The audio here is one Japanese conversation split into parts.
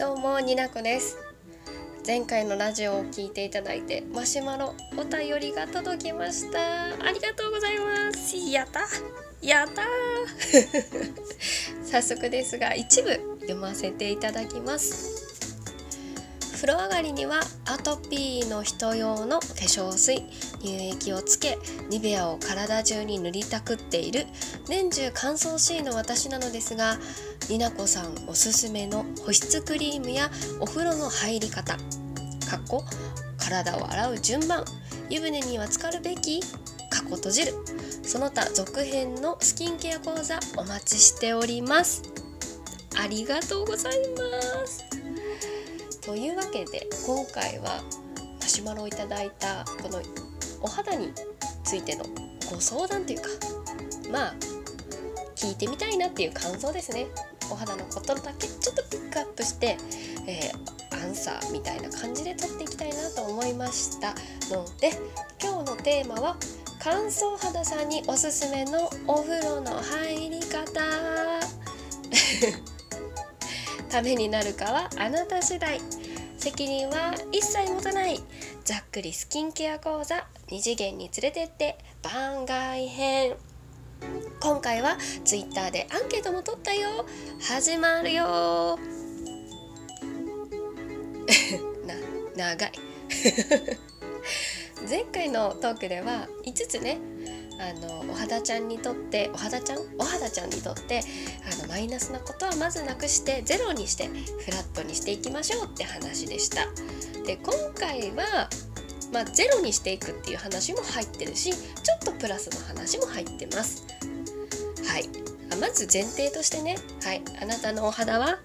どうもになこです。前回のラジオを聞いていただいてマシュマロお便りが届きました。ありがとうございます。やった。やった。早速ですが一部読ませていただきます風呂上がりにはアトピーの人用の化粧水乳液をつけニベアを体中に塗りたくっている。年中乾燥しいの私なのですがになこさんおすすめの保湿クリームやお風呂の入り方かっこ体を洗う順番湯船には浸かるべきかっこ閉じる。その他続編のスキンケア講座お待ちしております。ありがとうございます。というわけで今回はマシュマロをいただいたこのお肌についてのご相談というかまあ聞いてみたいなっていう感想ですね。お肌のことだけちょっとピックアップして、えー、アンサーみたいな感じで撮っていきたいなと思いました。ので今日のテーマは乾燥肌さんにおすすめのお風呂の入り方。ためになるかはあなた次第責任は一切持たないざっくりスキンケア講座2次元に連れてって番外編今回は Twitter でアンケートも取ったよ始まるよ な長い 前回のトークでは5つねあのお肌ちゃんにとってお肌ちゃん？お肌ちゃんにとってあマイナスなことはまずなくしてゼロにしてフラットにしていきましょうって話でした。で今回はまあ、ゼロにしていくっていう話も入ってるしちょっとプラスの話も入ってます。はい。まず前提としてね。はい。あなたのお肌は？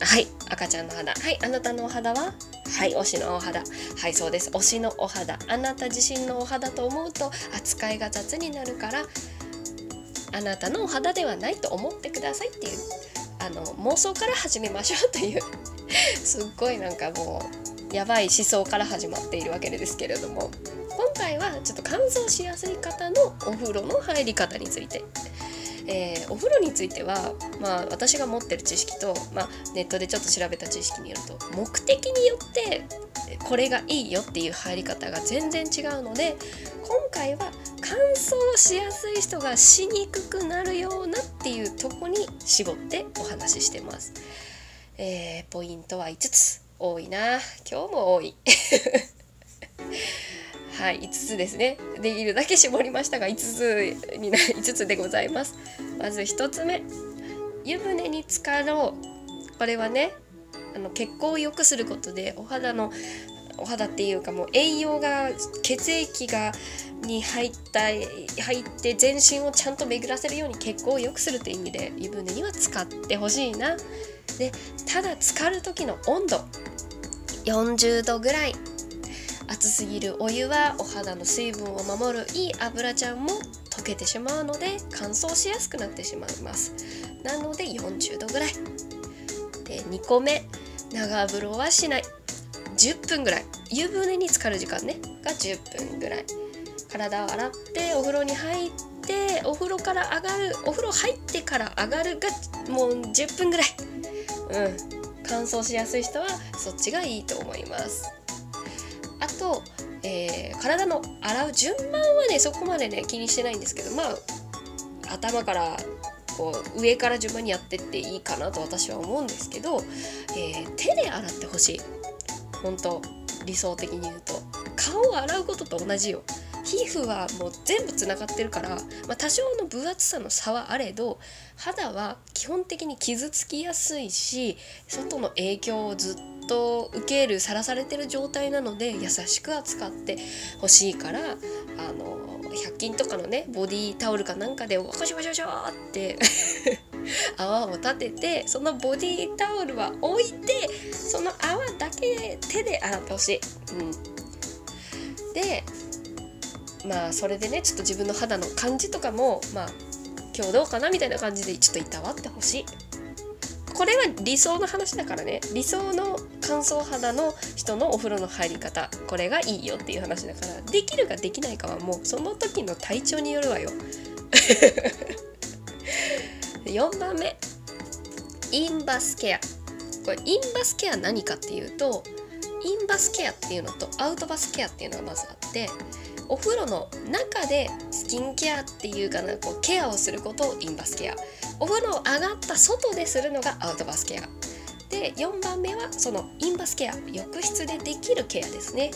はい。赤ちゃんの肌。はい。あなたのお肌は？はい。推しのお肌。はいそうです。推しのお肌。あなた自身のお肌と思うと扱いが雑になるからあなたのお肌ではないと思ってくださいっていう。あの妄想から始めましょうという。すっごいなんかもうやばい思想から始まっているわけですけれども。今回はちょっと乾燥しやすい方のお風呂の入り方について。えー、お風呂については、まあ、私が持ってる知識と、まあ、ネットでちょっと調べた知識によると目的によってこれがいいよっていう入り方が全然違うので今回は乾燥しやすい人がしにくくなるようなっていうとこに絞ってお話ししてます。えー、ポイントは5つ多いな。今日も多い。はい5つですね。できるだけ絞りましたが5つにな5つでございます。まず1つ目。湯船に浸かろう。これはねあの血行を良くすることでお肌のお肌っていうかもう栄養が血液がに入った入って全身をちゃんと巡らせるように血行を良くするという意味で湯船には使ってほしいな。でただ浸かる時の温度。40度ぐらい。熱すぎるお湯はお肌の水分を守るいい油ちゃんも溶けてしまうので乾燥しやすくなってしまいます。なので40度ぐらい。で2個目。長風呂はしない。10分ぐらい。湯船に浸かる時間ね。が10分ぐらい。体を洗ってお風呂に入ってお風呂から上がるお風呂入ってから上がるがもう10分ぐらい。うん。乾燥しやすい人はそっちがいいと思います。あと、えー、体の洗う順番はねそこまでね気にしてないんですけどまあ頭からこう上から順番にやってっていいかなと私は思うんですけど、えー、手で洗ってほしい。本当理想的に言うと。顔を洗うことと同じよ。皮膚はもう全部つながってるから、まあ、多少の分厚さの差はあれど肌は基本的に傷つきやすいし外の影響をずっと受けるさらされてる状態なので優しく扱ってほしいからあの100均とかのねボディタオルかなんかでワシャワシャワシャって 泡を立ててそのボディタオルは置いてその泡だけ手で洗ってほしい。うん、でまあそれでねちょっと自分の肌の感じとかもまあ今日どうかなみたいな感じでちょっといたわってほしい。これは理想の話だからね。理想の乾燥肌の人のお風呂の入り方。これがいいよっていう話だから。できるかできないかはもうその時の体調によるわよ。4番目。インバスケア。これインバスケア何かっていうとインバスケアっていうのとアウトバスケアっていうのがまずあってお風呂の中でスキンケアっていうかなこうケアをすることをインバスケア。お風呂上がった外でするのがアウトバスケア。で4番目はそのインバスケア浴室でできるケアですね。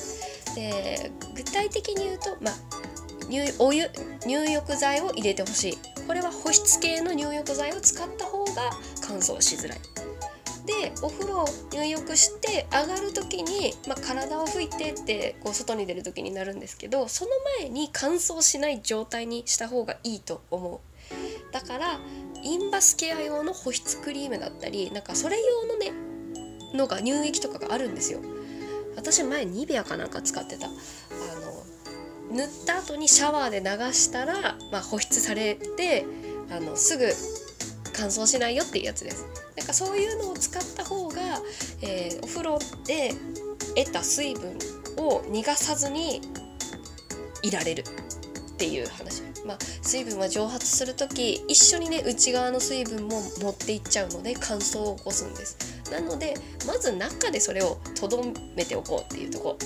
で具体的に言うと、まあ、入お湯入浴剤を入れてほしい。これは保湿系の入浴剤を使った方が乾燥しづらい。でお風呂入浴して上がる時に、まあ、体を拭いてってこう外に出る時になるんですけどその前に乾燥しない状態にした方がいいと思う。だからインバスケア用の保湿クリームだったりなんかそれ用のねのが乳液とかがあるんですよ。私前ニベアかなんか使ってた。あの塗った後にシャワーで流したら、まあ、保湿されてあのすぐ乾燥しないよっていうやつです。なんかそういうのを使った方が、えー、お風呂で得た水分を逃がさずにいられるっていう話。まあ、水分は蒸発する時一緒にね内側の水分も持っていっちゃうので乾燥を起こすんです。なのでまず中でそれをとどめておこうっていうとこ、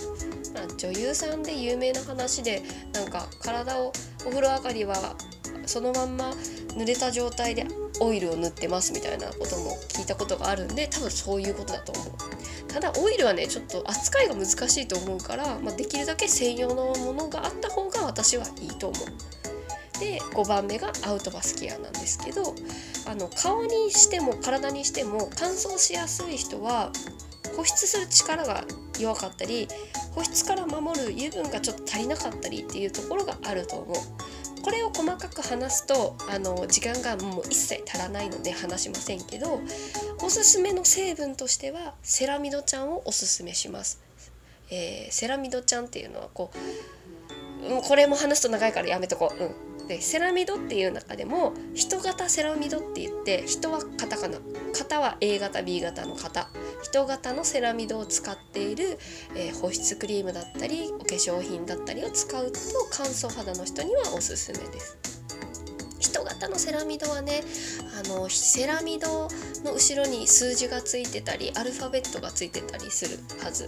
まあ、女優さんで有名な話でなんか体をお風呂上がりはそのまんま濡れた状態でオイルを塗ってますみたいなことも聞いたことがあるんで多分そういうことだと思うただオイルはねちょっと扱いが難しいと思うから、まあ、できるだけ専用のものがあった方が私はいいと思うで5番目がアウトバスケアなんですけどあの顔にしても体にしても乾燥しやすい人は保湿する力が弱かったり保湿から守る油分がちょっと足りなかったりっていうところがあると思う。これを細かく話すとあの時間がもう一切足らないので話しませんけどおすすめの成分としてはセラミドちゃんをおすすめします。えー、セラミドちゃんっていうのはこう、うん、これも話すと長いからやめとこう。うんでセラミドっていう中でも人型セラミドって言って人はカタカナ型は A 型 B 型の型人型のセラミドを使っている、えー、保湿クリームだったりお化粧品だったりを使うと乾燥肌の人にはおすすめです。人型のセラミドはねあのセラミドの後ろに数字がついてたりアルファベットがついてたりするはず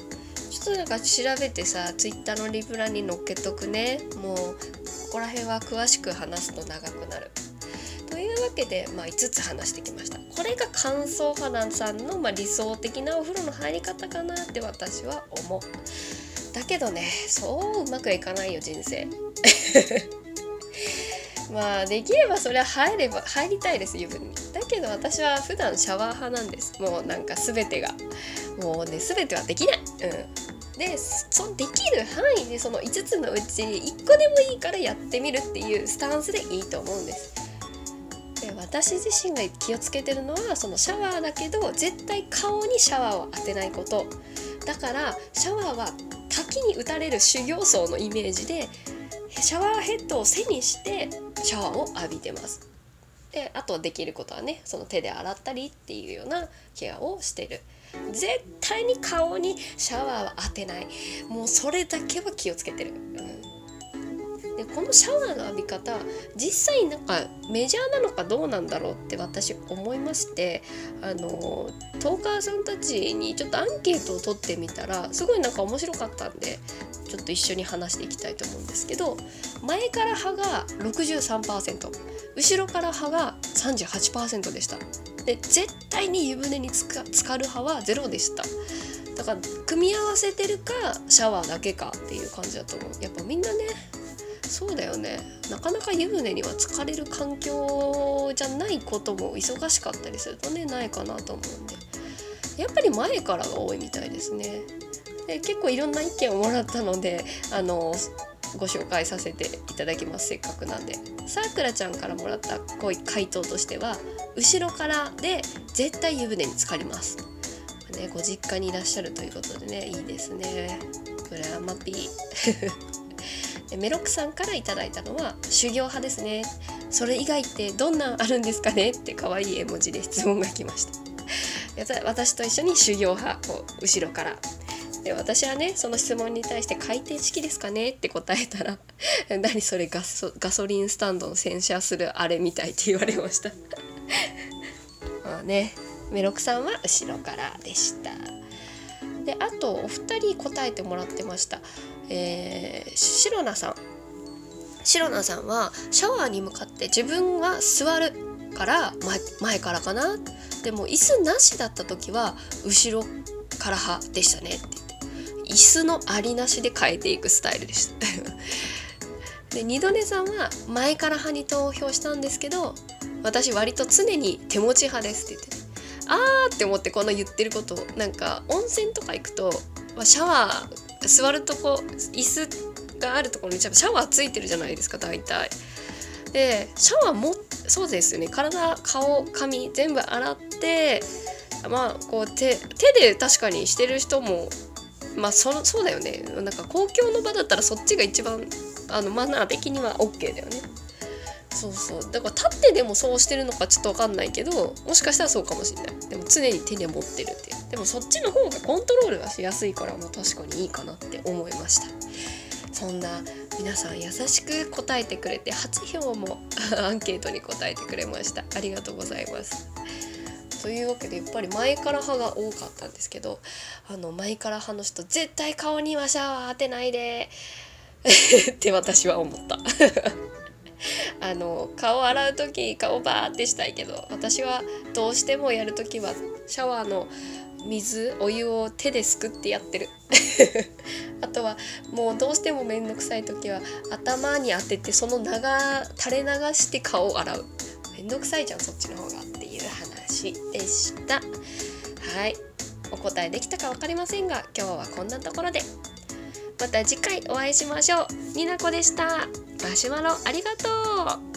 ちょっとなんか調べてさツイッターのリプラに載っけとくねもうここら辺は詳しく話すと長くなる。わけで、まあ、5つ話してきました。これが乾燥肌さんの、まあ、理想的なお風呂の入り方かなって私は思う。だけどねそううまくいかないよ人生。まあできればそれは入れば入りたいです湯船にだけど私は普段シャワー派なんですもうなんか全てがもうね全てはできないうんでそできる範囲でその5つのうち1個でもいいからやってみるっていうスタンスでいいと思うんです。私自身が気をつけてるのはそのシャワーだけど絶対顔にシャワーを当てないことだからシャワーは滝に打たれる修行僧のイメージでシャワーヘッドを背にしてシャワーを浴びてます。であとできることはねその手で洗ったりっていうようなケアをしてる。絶対に顔にシャワーは当てないもうそれだけは気をつけてる、うん、でこのシャワーの浴び方実際なんかメジャーなのかどうなんだろうって私思いましてあのトーカーさんたちにちょっとアンケートを取ってみたらすごいなんか面白かったんでちょっと一緒に話していきたいと思うんですけど前から歯が63%後ろから歯が38%でした。で絶対に湯船につか浸かる派はゼロでした。だから組み合わせてるかシャワーだけかっていう感じだと思う。やっぱみんなねそうだよね。なかなか湯船には浸かれる環境じゃないことも忙しかったりするとねないかなと思うんで。やっぱり前からが多いみたいですね。で結構いろんな意見をもらったのであのご紹介させていただきます。せっかくなんで。さくらちゃんからもらった回答としては後ろからで絶対湯船に浸かります、ね、ご実家にいらっしゃるということでねいいですね。これはマピー。メロクさんから頂いたのは修行派ですね。それ以外ってどんなんあるんですかね？って可愛い絵文字で質問が来ました 私と一緒に修行派を後ろからで私はねその質問に対して回転式ですかね？って答えたら 何それガソガソリンスタンドの洗車するあれみたいって言われました。まあねメロクさんは後ろからでした。であとお二人答えてもらってました。えー、シロナさん。シロナさんはシャワーに向かって自分は座るから前前からかな？でも椅子なしだった時は後ろから派でしたねって言って。椅子のありなしで変えていくスタイルでした。で二度寝さんは前から派に投票したんですけど私割と常に手持ち派ですって言って。あーって思ってこの言ってることなんか温泉とか行くとシャワー座るとこ椅子があるところにシャワーついてるじゃないですか大体。でシャワーもそうですよね。体顔髪全部洗ってまあこう手手で確かにしてる人もまあそそうだよね。なんか公共の場だったらそっちが一番あのマナー的には OK だよね。そうそう。だから立ってでもそうしてるのかちょっと分かんないけどもしかしたらそうかもしれない。でも常に手で持ってるっていう。でもそっちの方がコントロールがしやすいからもう確かにいいかなって思いました。そんな皆さん優しく答えてくれて初票も アンケートに答えてくれました。ありがとうございます。というわけでやっぱり前から派が多かったんですけどあの前から派の人絶対顔にはシャワー当てないで。って私は思った。あの顔洗う時顔バーってしたいけど私はどうしてもやる時はシャワーの水お湯を手ですくってやってる。あとはもうどうしても面倒くさい時は頭に当ててその流垂れ流して顔を洗う。面倒くさいじゃんそっちの方がっていう話でした。はい。お答えできたか分かりませんが今日はこんなところで。また次回お会いしましょう。になこでした。マシュマロありがとう。